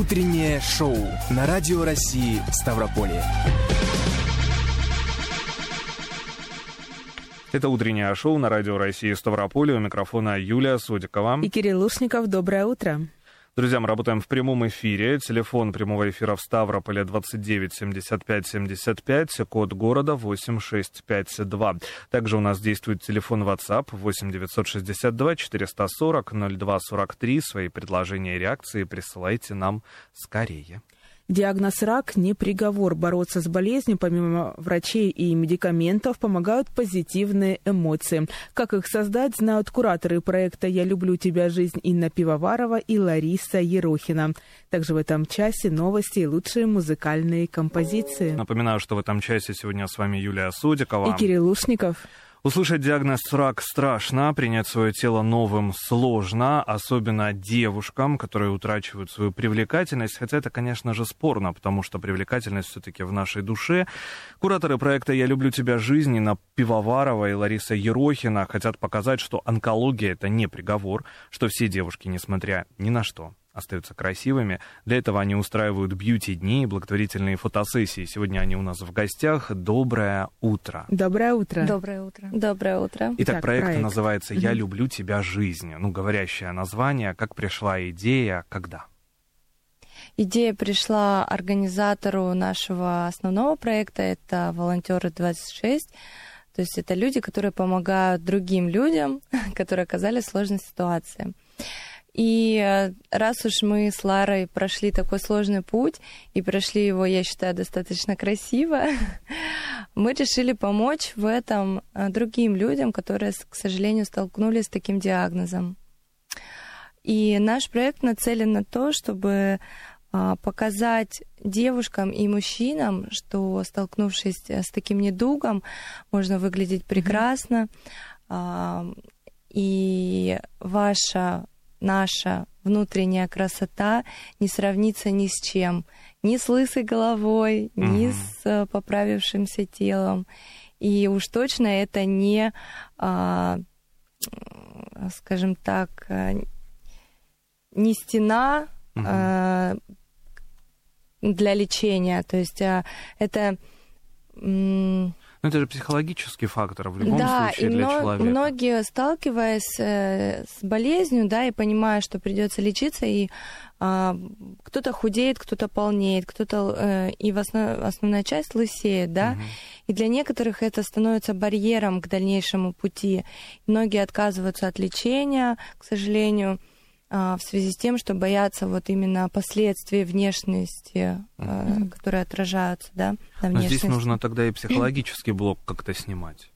Утреннее шоу на Радио России Ставрополье. Это утреннее шоу на Радио России Ставрополье. У микрофона Юлия Судикова. И Кирилл Лушников. Доброе утро. Друзья, мы работаем в прямом эфире. Телефон прямого эфира в Ставрополе 29 75 75, код города 8652. Также у нас действует телефон WhatsApp 8 962 440 02 43. Свои предложения и реакции присылайте нам скорее. Диагноз рак не приговор. Бороться с болезнью, помимо врачей и медикаментов, помогают позитивные эмоции. Как их создать, знают кураторы проекта «Я люблю тебя. Жизнь» Инна Пивоварова и Лариса Ерохина. Также в этом часе новости и лучшие музыкальные композиции. Напоминаю, что в этом часе сегодня с вами Юлия Судикова. И Кирилл Лушников. Услышать диагноз рак страшно, принять свое тело новым сложно, особенно девушкам, которые утрачивают свою привлекательность, хотя это, конечно же, спорно, потому что привлекательность все-таки в нашей душе. Кураторы проекта «Я люблю тебя. Жизнь» Инна Пивоварова и Лариса Ерохина хотят показать, что онкология – это не приговор, что все девушки, несмотря ни на что, остаются красивыми. Для этого они устраивают бьюти-дни и благотворительные фотосессии. Сегодня они у нас в гостях. Доброе утро. Доброе утро. Доброе утро. Доброе утро. Итак, проект, проект называется «Я люблю тебя, жизнь». Ну, говорящее название. Как пришла идея, когда? Идея пришла организатору нашего основного проекта, это «Волонтеры 26». То есть это люди, которые помогают другим людям, которые оказались в сложной ситуации. И э, раз уж мы с Ларой прошли такой сложный путь и прошли его, я считаю, достаточно красиво, мы решили помочь в этом э, другим людям, которые, к сожалению, столкнулись с таким диагнозом. И наш проект нацелен на то, чтобы э, показать девушкам и мужчинам, что столкнувшись с таким недугом, можно выглядеть прекрасно, mm-hmm. и ваша наша внутренняя красота не сравнится ни с чем. Ни с лысой головой, угу. ни с э, поправившимся телом. И уж точно это не, а, скажем так, э, не стена угу. а, для лечения. То есть а, это ну, это же психологический фактор в любом да, случае для мно- человека. многие, сталкиваясь э, с болезнью, да, и понимая, что придется лечиться, и э, кто-то худеет, кто-то полнеет, кто-то э, и в основ- основная часть лысеет, да, угу. и для некоторых это становится барьером к дальнейшему пути. Многие отказываются от лечения, к сожалению. А, в связи с тем, что боятся вот именно последствий внешности, mm-hmm. которые отражаются, да, на внешности. Но здесь нужно тогда и психологический блок как-то снимать.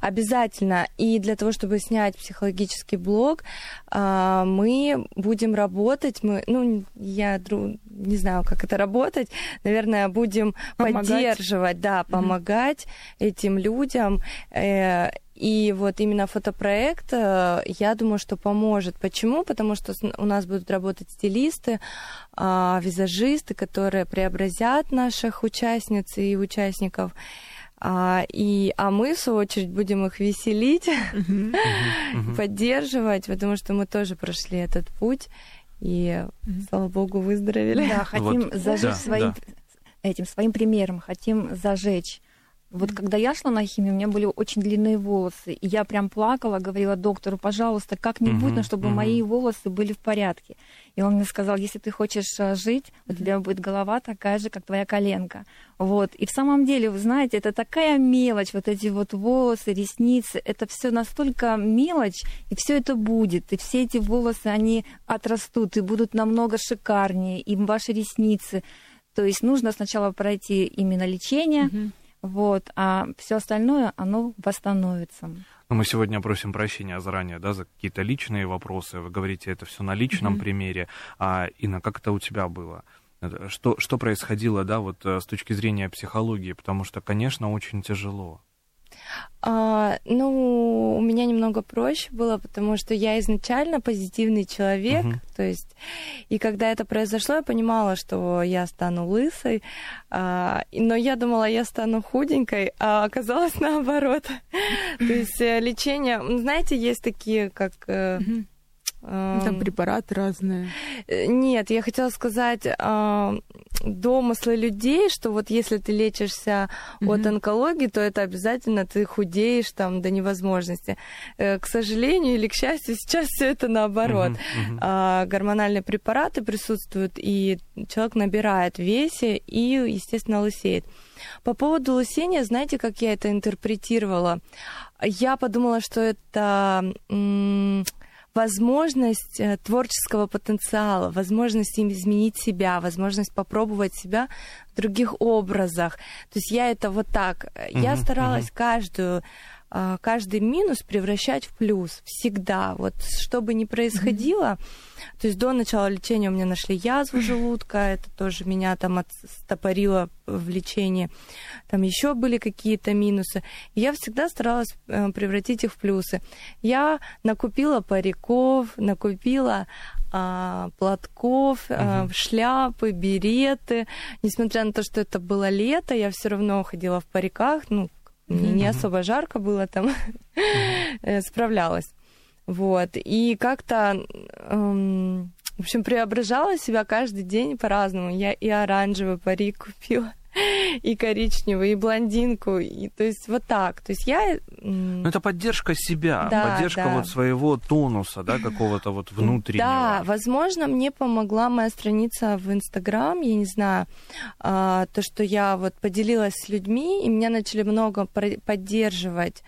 Обязательно. И для того, чтобы снять психологический блок, а, мы будем работать. Мы, ну, я не знаю, как это работать. Наверное, будем помогать. поддерживать, да, помогать mm-hmm. этим людям. Э, и вот именно фотопроект, э, я думаю, что поможет. Почему? Потому что у нас будут работать стилисты, а, визажисты, которые преобразят наших участниц и участников. А, и, а мы, в свою очередь, будем их веселить, поддерживать, потому что мы тоже прошли этот путь и, слава богу, выздоровели. Да, хотим зажечь своим, этим своим примером, хотим зажечь вот когда я шла на химию, у меня были очень длинные волосы, и я прям плакала, говорила доктору, пожалуйста, как-нибудь, но чтобы мои волосы были в порядке. И он мне сказал, если ты хочешь э, жить, у тебя будет голова такая же, как твоя коленка. Вот. И в самом деле, вы знаете, это такая мелочь, вот эти вот волосы, ресницы, это все настолько мелочь, и все это будет. И все эти волосы, они отрастут и будут намного шикарнее, и ваши ресницы. То есть нужно сначала пройти именно лечение, mm-hmm вот, а все остальное, оно восстановится. Но мы сегодня просим прощения заранее, да, за какие-то личные вопросы. Вы говорите это все на личном mm-hmm. примере. А, Инна, как это у тебя было? Что, что происходило, да, вот э, с точки зрения психологии? Потому что, конечно, очень тяжело. А, ну, у меня немного проще было, потому что я изначально позитивный человек, uh-huh. то есть, и когда это произошло, я понимала, что я стану лысой, а, но я думала, я стану худенькой, а оказалось наоборот. То есть э, лечение, знаете, есть такие, как... Uh-huh Там препараты разные. Э, нет, я хотела сказать э, домыслы людей, что вот если ты лечишься mm-hmm. от онкологии, то это обязательно ты худеешь там до невозможности. Э, к сожалению или к счастью, сейчас все это наоборот. Mm-hmm. Mm-hmm. Э, гормональные препараты присутствуют, и человек набирает в весе и, естественно, лысеет. По поводу лысения, знаете, как я это интерпретировала? Я подумала, что это... Возможность э, творческого потенциала, возможность им изменить себя, возможность попробовать себя в других образах. То есть я это вот так. Uh-huh, я старалась uh-huh. каждую каждый минус превращать в плюс всегда. Вот что бы ни происходило, mm-hmm. то есть до начала лечения у меня нашли язву желудка, это тоже меня там отстопорило в лечении. Там еще были какие-то минусы. И я всегда старалась э, превратить их в плюсы. Я накупила париков, накупила а, платков, а, шляпы, береты. Несмотря на то, что это было лето, я все равно ходила в париках, ну, мне не особо жарко было там, э, справлялась. Вот. И как-то, эм, в общем, преображала себя каждый день по-разному. Я и оранжевый парик купила, и коричневую, и блондинку. И, то есть вот так. То есть я... Ну, это поддержка себя, да, поддержка да. вот своего тонуса, да, какого-то вот внутреннего. Да, возможно, мне помогла моя страница в Инстаграм, я не знаю, а, то, что я вот поделилась с людьми, и меня начали много поддерживать.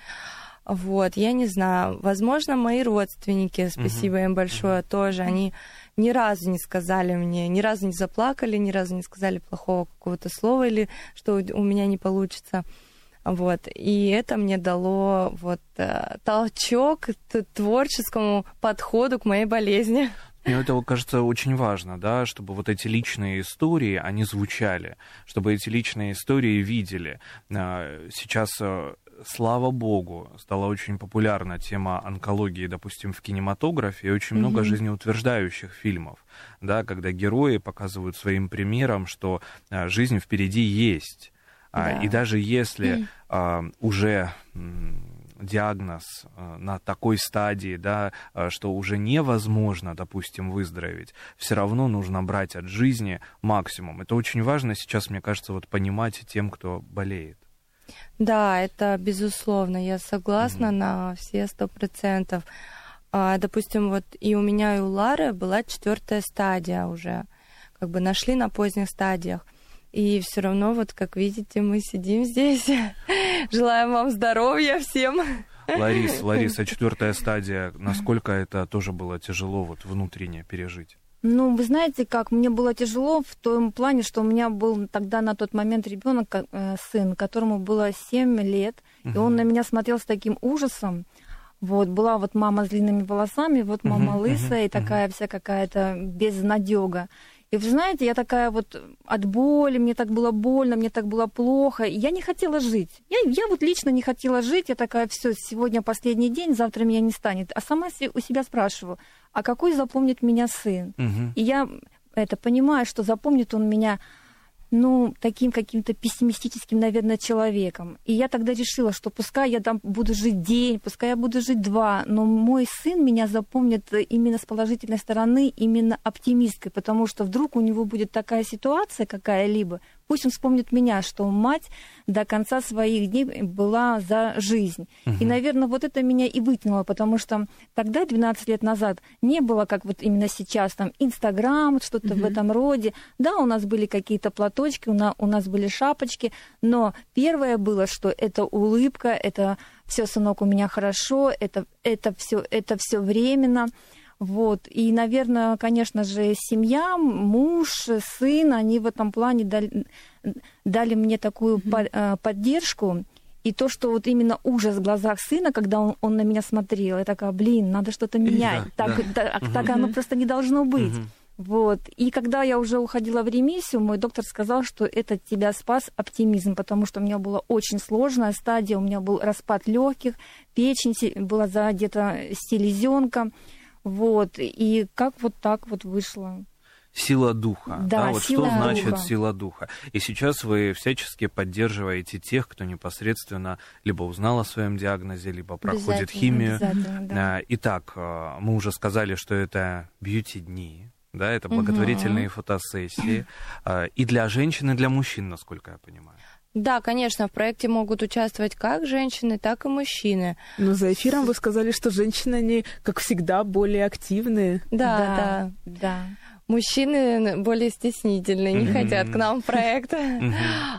Вот, я не знаю, возможно, мои родственники, спасибо uh-huh. им большое, uh-huh. тоже, они ни разу не сказали мне, ни разу не заплакали, ни разу не сказали плохого какого-то слова или что у меня не получится. Вот. И это мне дало вот э, толчок к творческому подходу к моей болезни. Мне это кажется очень важно, да, чтобы вот эти личные истории, они звучали, чтобы эти личные истории видели. А, сейчас э, слава богу, стала очень популярна тема онкологии, допустим, в кинематографе, и очень mm-hmm. много жизнеутверждающих фильмов, да, когда герои показывают своим примером, что а, жизнь впереди есть. А, да. И даже если mm. а, уже диагноз а, на такой стадии, да, что уже невозможно, допустим, выздороветь, все равно нужно брать от жизни максимум. Это очень важно сейчас, мне кажется, вот понимать тем, кто болеет. Да, это безусловно, я согласна mm-hmm. на все сто процентов. А, допустим, вот и у меня, и у Лары была четвертая стадия уже. Как бы нашли на поздних стадиях. И все равно, вот как видите, мы сидим здесь. Желаем вам здоровья всем. Ларис, Лариса, четвертая стадия. Насколько это тоже было тяжело вот внутренне пережить? Ну, вы знаете, как мне было тяжело в том плане, что у меня был тогда на тот момент ребенок, э, сын, которому было 7 лет, угу. и он на меня смотрел с таким ужасом. Вот, была вот мама с длинными волосами, вот мама угу, лысая угу, и такая угу. вся какая-то безнадега. И вы знаете, я такая вот от боли, мне так было больно, мне так было плохо. Я не хотела жить. Я, я вот лично не хотела жить. Я такая, все, сегодня последний день, завтра меня не станет. А сама у себя спрашиваю, а какой запомнит меня сын? Угу. И я это понимаю, что запомнит он меня ну, таким каким-то пессимистическим, наверное, человеком. И я тогда решила, что пускай я там буду жить день, пускай я буду жить два, но мой сын меня запомнит именно с положительной стороны, именно оптимисткой, потому что вдруг у него будет такая ситуация какая-либо, Пусть он вспомнит меня, что мать до конца своих дней была за жизнь. Угу. И, наверное, вот это меня и вытянуло, потому что тогда, 12 лет назад, не было, как вот именно сейчас, там, Инстаграм, что-то угу. в этом роде. Да, у нас были какие-то платочки, у нас, у нас были шапочки, но первое было, что это улыбка, это все, сынок, у меня хорошо, это, это все это все временно. Вот. И, наверное, конечно же, семья, муж, сын, они в этом плане дали, дали мне такую mm-hmm. поддержку. И то, что вот именно ужас в глазах сына, когда он, он на меня смотрел, я такая, блин, надо что-то менять. Да, так, да. Так, угу. так оно просто не должно быть. Угу. Вот. И когда я уже уходила в ремиссию, мой доктор сказал, что это тебя спас оптимизм, потому что у меня была очень сложная стадия, у меня был распад легких, печень была задета селезенка. Вот. И как вот так вот вышло? Сила духа. Да, да вот сила что значит духа. сила духа. И сейчас вы всячески поддерживаете тех, кто непосредственно либо узнал о своем диагнозе, либо проходит химию. Да. А, Итак, а, мы уже сказали, что это бьюти-дни, да, это благотворительные фотосессии. А, И для женщин, и для мужчин, насколько я понимаю. Да, конечно, в проекте могут участвовать как женщины, так и мужчины. Но за эфиром вы сказали, что женщины, они, как всегда, более активные. Да, да. да. Мужчины более стеснительные, не Мгм. хотят к нам в проект. Мгм.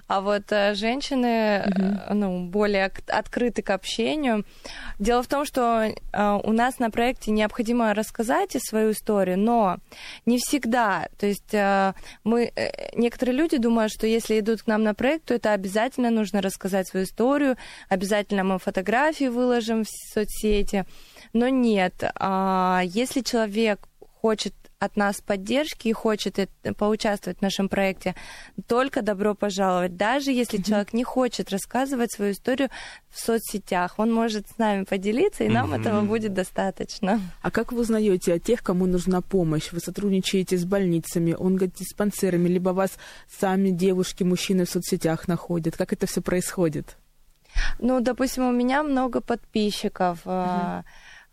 А вот э, женщины, э, ну, более открыты к общению. Дело в том, что э, у нас на проекте необходимо рассказать и свою историю, но не всегда. То есть э, мы, некоторые люди думают, что если идут к нам на проект, то это обязательно нужно рассказать свою историю, обязательно мы фотографии выложим в соцсети. Но нет, А, если человек хочет от нас поддержки и хочет это- поучаствовать в нашем проекте, только добро пожаловать. Даже если человек не хочет рассказывать свою историю в соцсетях, он может с нами поделиться, и нам Мгм. этого будет достаточно. А как вы узнаете о тех, кому нужна помощь? Вы сотрудничаете с больницами, онгодиспансерами, либо вас сами девушки, мужчины в соцсетях находят? Как это все происходит? Ну, допустим, у меня много подписчиков а,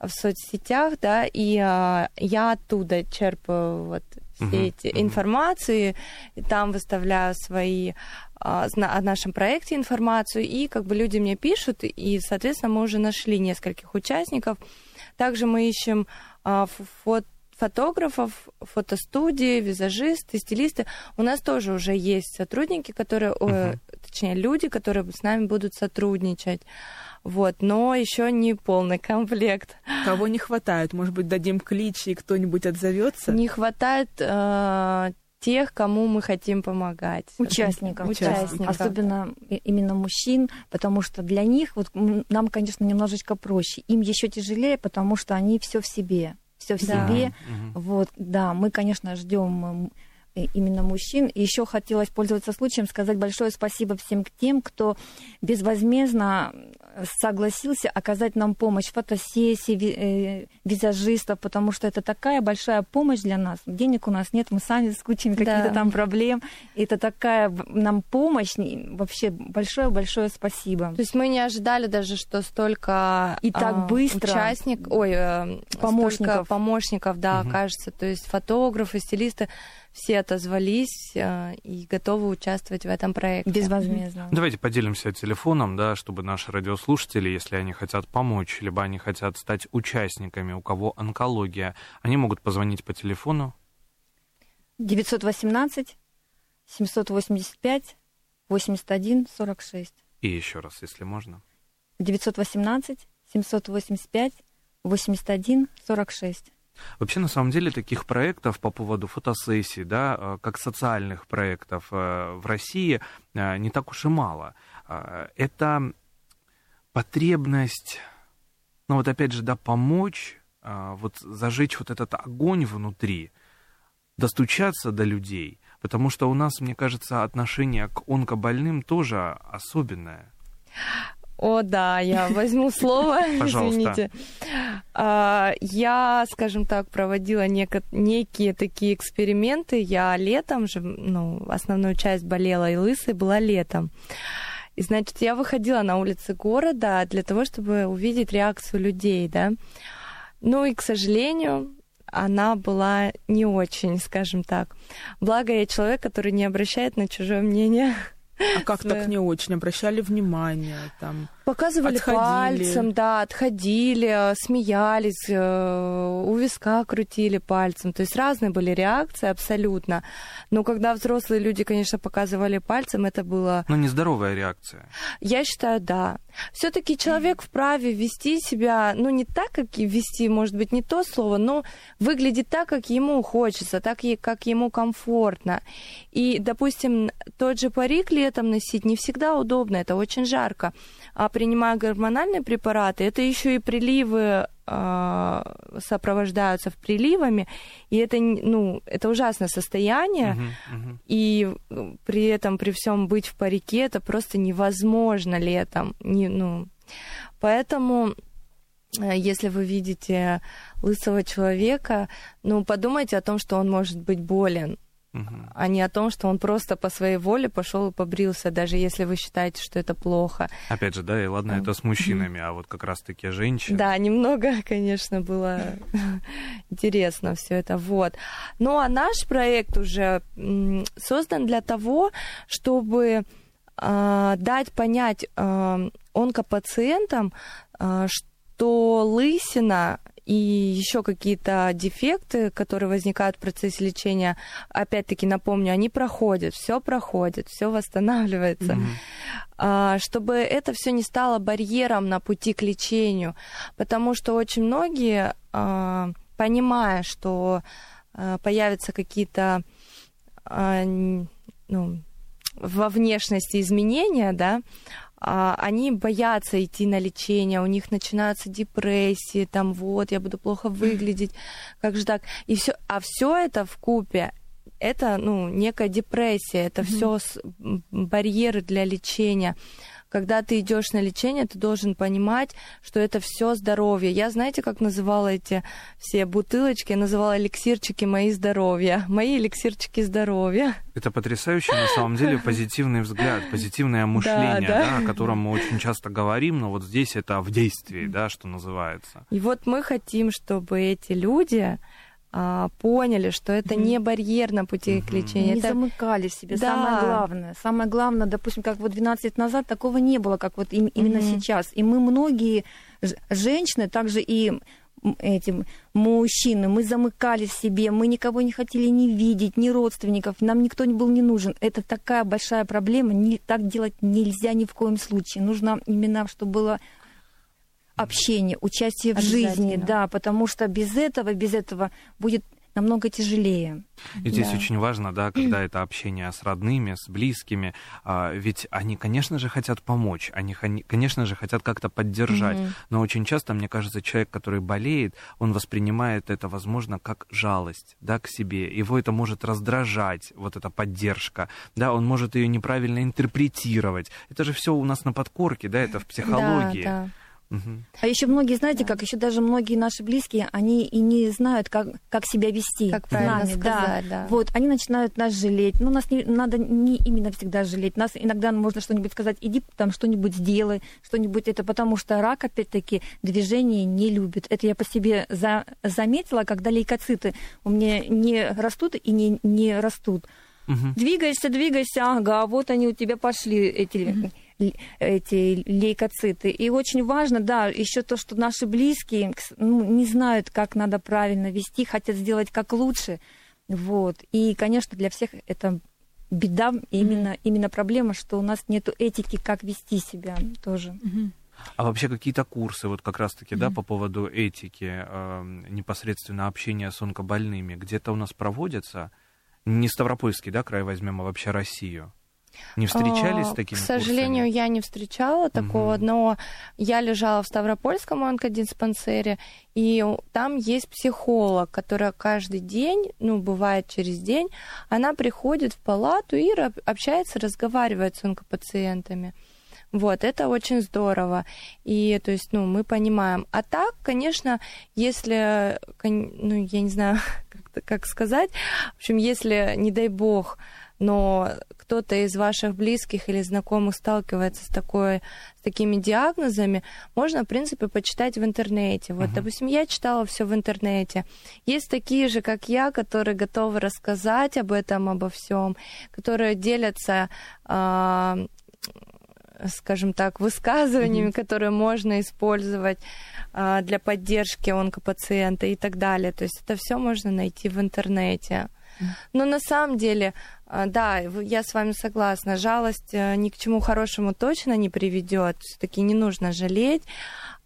в соцсетях, да, и а, я оттуда черпаю вот все Мгм, эти мгм. информации, и там выставляю свои а, о нашем проекте информацию, и как бы люди мне пишут, и, соответственно, мы уже нашли нескольких участников. Также мы ищем а, ф- фот- фотографов, фотостудии, визажисты, стилисты. У нас тоже уже есть сотрудники, которые, о, Мгм. точнее, люди, которые с нами будут сотрудничать. Вот, но еще не полный комплект. Кого не хватает? Может быть, дадим клич, и кто-нибудь отзовется? Не хватает э, тех, кому мы хотим помогать. Участников, Участников. особенно именно мужчин, потому что для них вот нам, конечно, немножечко проще. Им еще тяжелее, потому что они все в себе, все в Да. себе. Мгм. Вот, да, мы, конечно, ждем именно мужчин. И еще хотелось пользоваться случаем сказать большое спасибо всем тем, кто безвозмездно согласился оказать нам помощь фотосессии, ви- э, визажистов, потому что это такая большая помощь для нас. Денег у нас нет, мы сами с кучами Да. каких-то там проблем. Это такая в- нам помощь. Вообще большое-большое спасибо. То есть мы не ожидали даже, что столько И так а, быстро. участник, ой, э, Помощников. помощников, да, Мгм. окажется. То есть фотографы, стилисты все отозвались э, и готовы участвовать в этом проекте. Безвозмездно. Давайте поделимся телефоном, да, чтобы наши радиослушатели, если они хотят помочь, либо они хотят стать участниками, у кого онкология, они могут позвонить по телефону 918 785 81 46. и еще раз, если можно. 918 785 81 46. Вообще, на самом деле, таких проектов по поводу фотосессий, да, э, как социальных проектов э, в России э, не так уж и мало. Это потребность, ну вот опять же, да, помочь, вот зажечь вот этот огонь внутри, достучаться до людей, потому что у нас, мне кажется, отношение к онкобольным тоже особенное. О, да, я возьму слово, извините. А, Я, скажем так, проводила некие такие эксперименты. Я летом же, ну, основную часть болела и лысой была летом. И, значит, я выходила на улицы города для того, чтобы увидеть реакцию людей, да. Ну и, к сожалению, она была не очень, скажем так. Благо, я человек, который не обращает на чужое мнение. А как так не очень? Обращали внимание там? Показывали Отходили. пальцем, да, отходили, смеялись, э, у виска крутили пальцем. То есть разные были реакции абсолютно. Но когда взрослые люди, конечно, показывали пальцем, это было, Но нездоровая реакция. я считаю, да. Все-таки человек вправе вести себя, ну, не так, как вести, может быть, не то слово, но выглядит так, как ему хочется, так, и- как ему комфортно. И, допустим, тот же парик летом носить не всегда удобно, это очень жарко. А принимая гормональные препараты, это еще и приливы а, сопровождаются приливами, и это, ну, это ужасное состояние, Мгм, мгм. и э, при этом, при всем быть в парике, это просто невозможно летом. Не, ну, поэтому э, если вы видите лысого человека, ну, подумайте о том, что он может быть болен а не о том, что он просто по своей воле пошел и побрился, даже если вы считаете, что это плохо. Опять же, да, и ладно, это с мужчинами, а вот как раз-таки женщины. Да, немного, конечно, было интересно все это. Вот. Ну а наш проект уже создан для того, чтобы э, дать понять э, онкопациентам, э, что лысина и еще какие-то дефекты, которые возникают в процессе лечения, опять-таки напомню, они проходят, все проходит, все восстанавливается. Mm-hmm. Чтобы это все не стало барьером на пути к лечению, потому что очень многие, а, понимая, что а, появятся какие-то ну, во внешности изменения, да, они боятся идти на лечение, у них начинаются депрессии, там вот, я буду плохо выглядеть, как же так. И все, а все это в купе это ну, некая депрессия, это mm-hmm. все барьеры для лечения когда ты идешь на лечение, ты должен понимать, что это все здоровье. Я, знаете, как называла эти все бутылочки? Я называла эликсирчики мои здоровья. Мои эликсирчики здоровья. Это потрясающий, на самом деле, позитивный взгляд, позитивное мышление, да, да. Да, о котором мы очень часто говорим, но вот здесь это в действии, да, что называется. И вот мы хотим, чтобы эти люди а, поняли, что это mm-hmm. не барьер на пути mm-hmm. к лечению. Не это... замыкали себе. Да. Самое главное. Самое главное, допустим, как вот 12 лет назад такого не было, как вот им, именно mm-hmm. сейчас. И мы многие женщины, также и этим мужчины, мы замыкали себе, мы никого не хотели не видеть, ни родственников, нам никто не был не нужен. Это такая большая проблема, не, так делать нельзя ни в коем случае. Нужно именно, чтобы было общение, участие в жизни, да, потому что без этого, без этого будет намного тяжелее. И здесь да. очень важно, да, когда это общение с родными, с близкими, а, ведь они, конечно же, хотят помочь, они, конечно же, хотят как-то поддержать, mm-hmm. но очень часто, мне кажется, человек, который болеет, он воспринимает это, возможно, как жалость, да, к себе, его это может раздражать, вот эта поддержка, да, он может ее неправильно интерпретировать, это же все у нас на подкорке, да, это в психологии. Да, да. А еще многие, знаете, да. как еще даже многие наши близкие, они и не знают, как, как себя вести. Как правильно нами. сказать, да. да. Вот, они начинают нас жалеть. Ну, нас не, надо не именно всегда жалеть. Нас иногда можно что-нибудь сказать, иди там что-нибудь сделай, что-нибудь это, потому что рак, опять-таки, движение не любит. Это я по себе за, заметила, когда лейкоциты у меня не растут и не, не растут. Угу. Двигайся, двигайся, ага, вот они у тебя пошли, эти... Угу эти лейкоциты. И очень важно, да, еще то, что наши близкие ну, не знают, как надо правильно вести, хотят сделать как лучше. Вот. И, конечно, для всех это беда, именно, mm-hmm. именно проблема, что у нас нет этики, как вести себя тоже. Mm-hmm. А вообще какие-то курсы, вот как раз-таки, mm-hmm. да, по поводу этики, э, непосредственно общения с онкобольными, где-то у нас проводятся? Не Ставропольский, да, край возьмем, а вообще Россию? Не встречались с а, такими К сожалению, курсами? я не встречала такого, угу. но я лежала в Ставропольском онкодиспансере, и там есть психолог, которая каждый день, ну, бывает через день, она приходит в палату и общается, разговаривает с онкопациентами. Вот, это очень здорово. И, то есть, ну, мы понимаем. А так, конечно, если, ну, я не знаю, как, как сказать, в общем, если, не дай бог, но кто-то из ваших близких или знакомых сталкивается с, такой, с такими диагнозами, можно, в принципе, почитать в интернете. Вот, uh-huh. допустим, я читала все в интернете. Есть такие же, как я, которые готовы рассказать об этом, обо всем, которые делятся э, скажем так, высказываниями, mm-hmm. которые можно использовать а, для поддержки онкопациента и так далее. То есть это все можно найти в интернете. Но на самом деле, да, я с вами согласна, жалость э, ни к чему хорошему точно не приведет. Все-таки не нужно жалеть,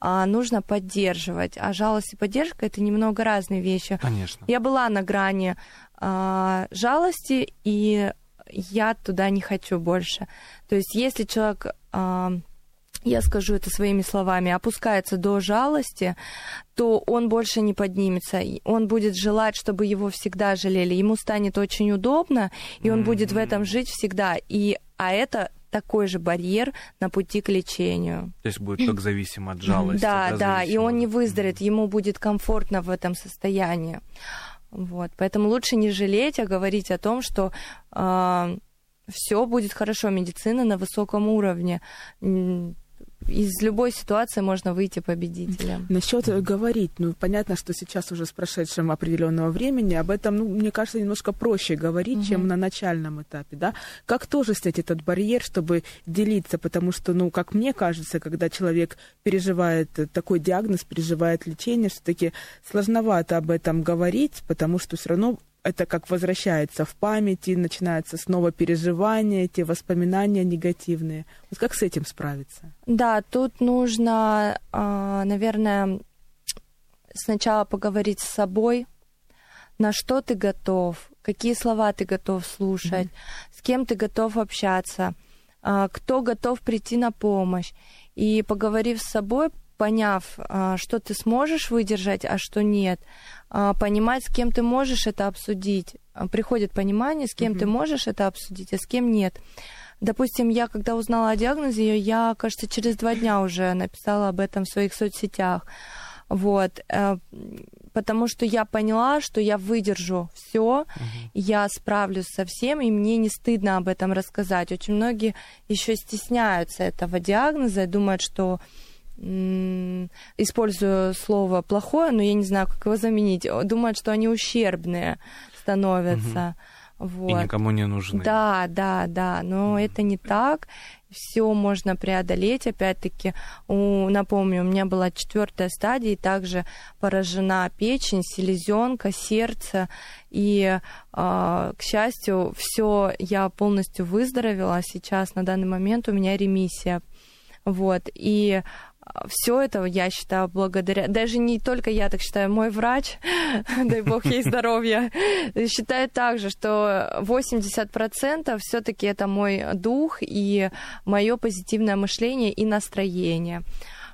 а нужно поддерживать. А жалость и поддержка это немного разные вещи. Конечно. Я была на грани а, жалости, и я туда не хочу больше. То есть, если человек а, я скажу это своими словами, опускается до жалости, то он больше не поднимется. Он будет желать, чтобы его всегда жалели. Ему станет очень удобно, и он mm-hmm. будет в этом жить всегда. И, а это такой же барьер на пути к лечению. То есть будет как зависим от жалости. Да, да, и он не выздоровеет, ему будет комфортно в этом состоянии. Вот, поэтому лучше не жалеть, а говорить о том, что э, а, все будет хорошо, медицина на высоком уровне из любой ситуации можно выйти победителем. Насчет говорить, ну понятно, что сейчас уже с прошедшим определенного времени об этом, ну, мне кажется, немножко проще говорить, угу. чем на начальном этапе, да. Как тоже снять этот барьер, чтобы делиться, потому что, ну, как мне кажется, когда человек переживает такой диагноз, переживает лечение, все-таки сложновато об этом говорить, потому что все равно это как возвращается в памяти, начинается снова переживания, эти воспоминания негативные. Вот как с этим справиться? Да, тут нужно, а, наверное, сначала поговорить с собой, на что ты готов, какие слова ты готов слушать, mm-hmm. с кем ты готов общаться, а, кто готов прийти на помощь. И поговорив с собой, поняв, а, что ты сможешь выдержать, а что нет, а, понимать, с кем ты можешь это обсудить. А, приходит понимание, с кем mm-hmm. ты можешь это обсудить, а с кем нет. Допустим, я когда узнала о диагнозе, я, кажется, через два дня уже написала об этом в своих соцсетях. Вот, э, потому что я поняла, что я выдержу все, uh-huh. я справлюсь со всем, и мне не стыдно об этом рассказать. Очень многие еще стесняются этого диагноза и думают, что использую слово плохое, но я не знаю, как его заменить, думают, что они ущербные становятся. Угу. Вот. И никому не нужны. Да, да, да, но mm. это не так. Все можно преодолеть. Опять-таки, у, напомню, у меня была четвертая стадия, и также поражена печень, селезенка, сердце. И, э, к счастью, все я полностью выздоровела. Сейчас на данный момент у меня ремиссия. Вот. И все это, я считаю, благодаря... Даже не только я так считаю, мой врач, дай бог ей здоровья, считает также, что 80% все таки это мой дух и мое позитивное мышление и настроение.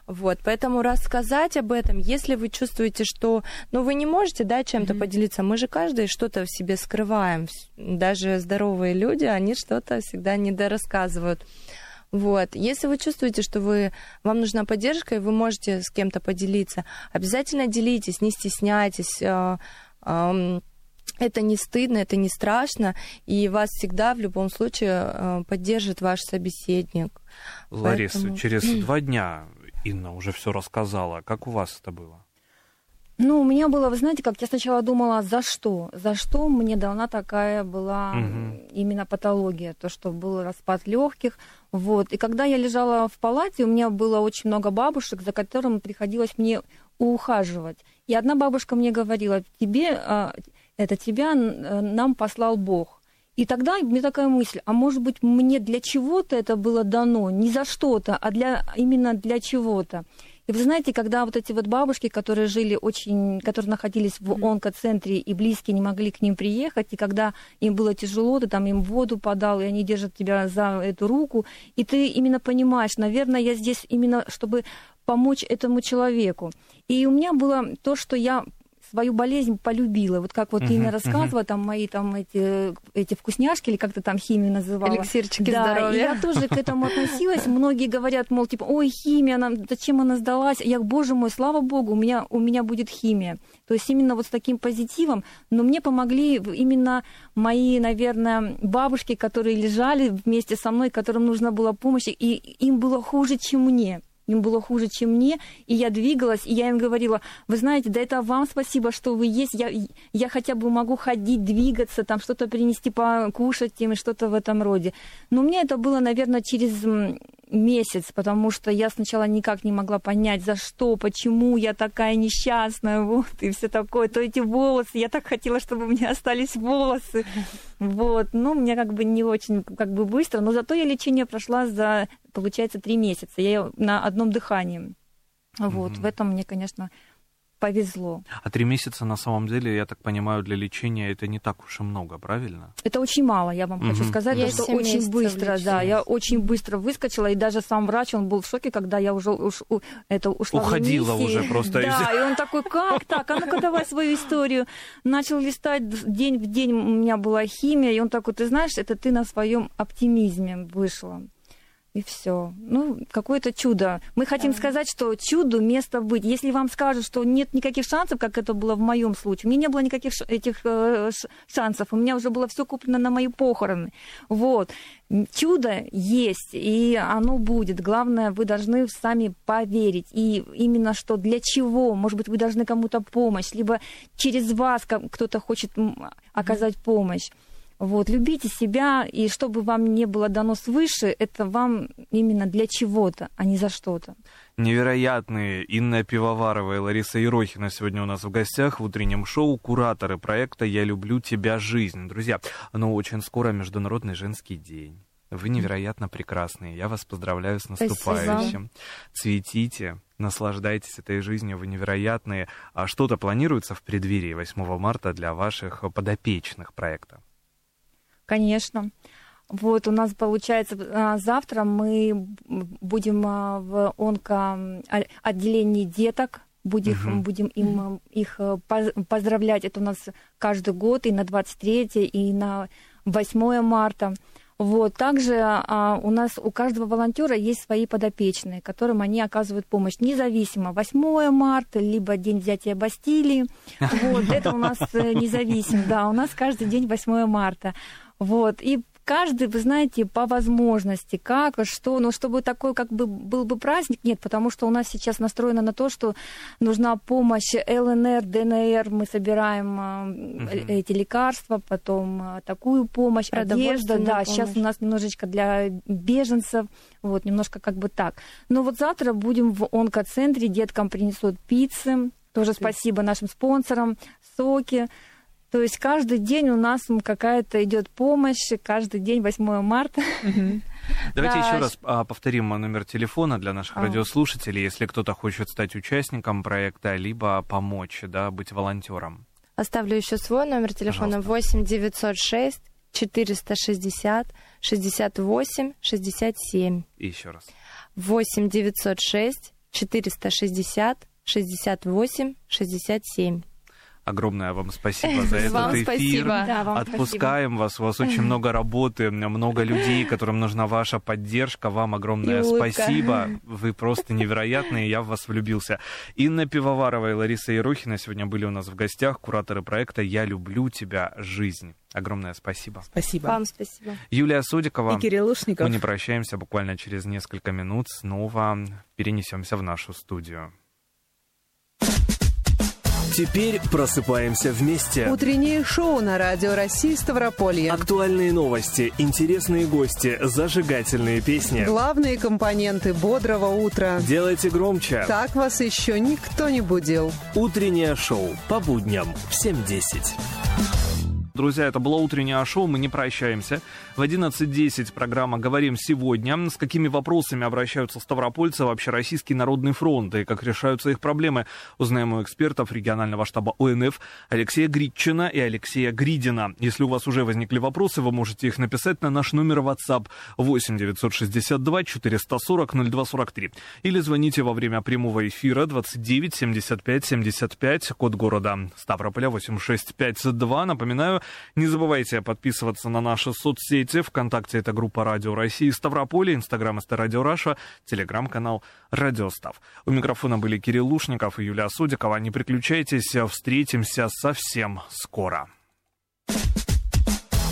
Вот, поэтому рассказать об этом, если вы чувствуете, что, ну, вы не можете, да, чем-то mm-hmm. поделиться, мы же каждый что-то в себе скрываем, даже здоровые люди, они что-то всегда недорассказывают. рассказывают вот. Если вы чувствуете, что вы, вам нужна поддержка, и вы можете с кем-то поделиться, обязательно делитесь, не стесняйтесь. Э, это не стыдно, это не страшно, и вас всегда в любом случае э, поддержит ваш собеседник. Лариса, Поэтому... через два дня Инна уже все рассказала. Как у вас это было? Ну, у меня было, вы знаете, как я сначала думала, за что? За что мне дана такая была угу. именно патология, то, что был распад легких. Вот. И когда я лежала в палате, у меня было очень много бабушек, за которыми приходилось мне ухаживать. И одна бабушка мне говорила, тебе, а, это тебя нам послал Бог. И тогда мне такая мысль, а может быть мне для чего-то это было дано, не за что-то, а для, именно для чего-то. И вы знаете, когда вот эти вот бабушки, которые жили очень, которые находились в онкоцентре и близкие не могли к ним приехать, и когда им было тяжело, ты там им воду подал, и они держат тебя за эту руку, и ты именно понимаешь, наверное, я здесь именно, чтобы помочь этому человеку. И у меня было то, что я свою болезнь полюбила. Вот как вот uh-huh, рассказывала, uh-huh. там мои там эти, эти вкусняшки, или как то там химию называла. Эликсирчики да, здоровья. И я тоже к этому относилась. Многие говорят, мол, типа, ой, химия, она, зачем она сдалась? Я, боже мой, слава богу, у меня, у меня будет химия. То есть именно вот с таким позитивом. Но мне помогли именно мои, наверное, бабушки, которые лежали вместе со мной, которым нужна была помощь, и им было хуже, чем мне им было хуже, чем мне, и я двигалась, и я им говорила, вы знаете, да это вам спасибо, что вы есть, я, я хотя бы могу ходить, двигаться, там что-то принести покушать им и что-то в этом роде. Но мне это было, наверное, через месяц, потому что я сначала никак не могла понять, за что, почему я такая несчастная, вот, и все такое, то эти волосы, я так хотела, чтобы у меня остались волосы, вот, ну, мне как бы не очень, как бы быстро, но зато я лечение прошла за, получается, три месяца, я на одном дыхании, вот, mm-hmm. в этом мне, конечно, повезло. А три месяца на самом деле, я так понимаю, для лечения это не так уж и много, правильно? Это очень мало, я вам угу. хочу сказать, я что очень быстро, да, я очень быстро выскочила, и даже сам врач, он был в шоке, когда я уже уж, это ушла Уходила в уже просто. Да, и он такой, как так, а ну-ка давай свою историю. Начал листать, день в день у меня была химия, и он такой, ты знаешь, это ты на своем оптимизме вышла. И все. Ну, какое-то чудо. Мы хотим да. сказать, что чуду место быть. Если вам скажут, что нет никаких шансов, как это было в моем случае, у меня не было никаких этих э, шансов, у меня уже было все куплено на мои похороны. Вот. Чудо есть, и оно будет. Главное, вы должны сами поверить. И именно что, для чего, может быть, вы должны кому-то помощь, либо через вас кто-то хочет оказать помощь. Вот, любите себя, и чтобы вам не было дано свыше, это вам именно для чего-то, а не за что-то. Невероятные Инна Пивоварова и Лариса Ерохина сегодня у нас в гостях в утреннем шоу, кураторы проекта «Я люблю тебя, жизнь». Друзья, ну очень скоро Международный женский день. Вы невероятно прекрасные. Я вас поздравляю с наступающим. Спасибо. Цветите, наслаждайтесь этой жизнью, вы невероятные. А что-то планируется в преддверии 8 марта для ваших подопечных проекта? Конечно. Вот у нас получается а, завтра мы будем а, в онко отделении деток будем, угу. будем им их э, поздравлять. Это у нас каждый год и на 23 и на 8 марта. Вот. Также а, у нас у каждого волонтера есть свои подопечные, которым они оказывают помощь независимо. 8 марта, либо День взятия Бастилии. Вот. Это у нас э, независимо. Да, у нас каждый день 8 марта. Вот. И каждый, вы знаете, по возможности, как, что, но чтобы такой как бы был бы праздник, нет, потому что у нас сейчас настроено на то, что нужна помощь ЛНР, ДНР, мы собираем угу. эти лекарства, потом а, такую помощь, одежда, да, помощь. сейчас у нас немножечко для беженцев, вот, немножко как бы так. Но вот завтра будем в онкоцентре, деткам принесут пиццы, тоже спасибо нашим спонсорам, соки, то есть каждый день у нас какая-то идет помощь, каждый день 8 марта. Давайте еще раз а, повторим номер телефона для наших а. радиослушателей, если кто-то хочет стать участником проекта, либо помочь, да, быть волонтером. Оставлю еще свой номер телефона 8 906 460 68 67. И еще раз. 8 906 460 68 67. Огромное вам спасибо за этот эфир. Да, Отпускаем спасибо. вас. У вас очень много работы, много людей, которым нужна ваша поддержка. Вам огромное спасибо. Вы просто невероятные. Я в вас влюбился. Инна Пивоварова и Лариса Ерохина сегодня были у нас в гостях, кураторы проекта «Я люблю тебя, жизнь». Огромное спасибо. Спасибо. Вам спасибо. Юлия Судикова. И Кирилл Лушников. Мы не прощаемся. Буквально через несколько минут снова перенесемся в нашу студию. Теперь просыпаемся вместе. Утреннее шоу на Радио России Ставрополье. Актуальные новости, интересные гости, зажигательные песни. Главные компоненты бодрого утра. Делайте громче. Так вас еще никто не будил. Утреннее шоу по будням в 7.10. Друзья, это было утреннее шоу, мы не прощаемся. В 11.10 программа «Говорим сегодня». С какими вопросами обращаются ставропольцы в Общероссийский народный фронт и как решаются их проблемы, узнаем у экспертов регионального штаба ОНФ Алексея Гритчина и Алексея Гридина. Если у вас уже возникли вопросы, вы можете их написать на наш номер WhatsApp 8 962 440 0243 или звоните во время прямого эфира 29 75 75, код города Ставрополя 8652. Напоминаю, не забывайте подписываться на наши соцсети. Вконтакте это группа Радио России Ставрополе, Инстаграм это Радио Раша, Телеграм-канал Радио Став. У микрофона были Кирилл Лушников и Юлия Судикова. Не переключайтесь, встретимся совсем скоро.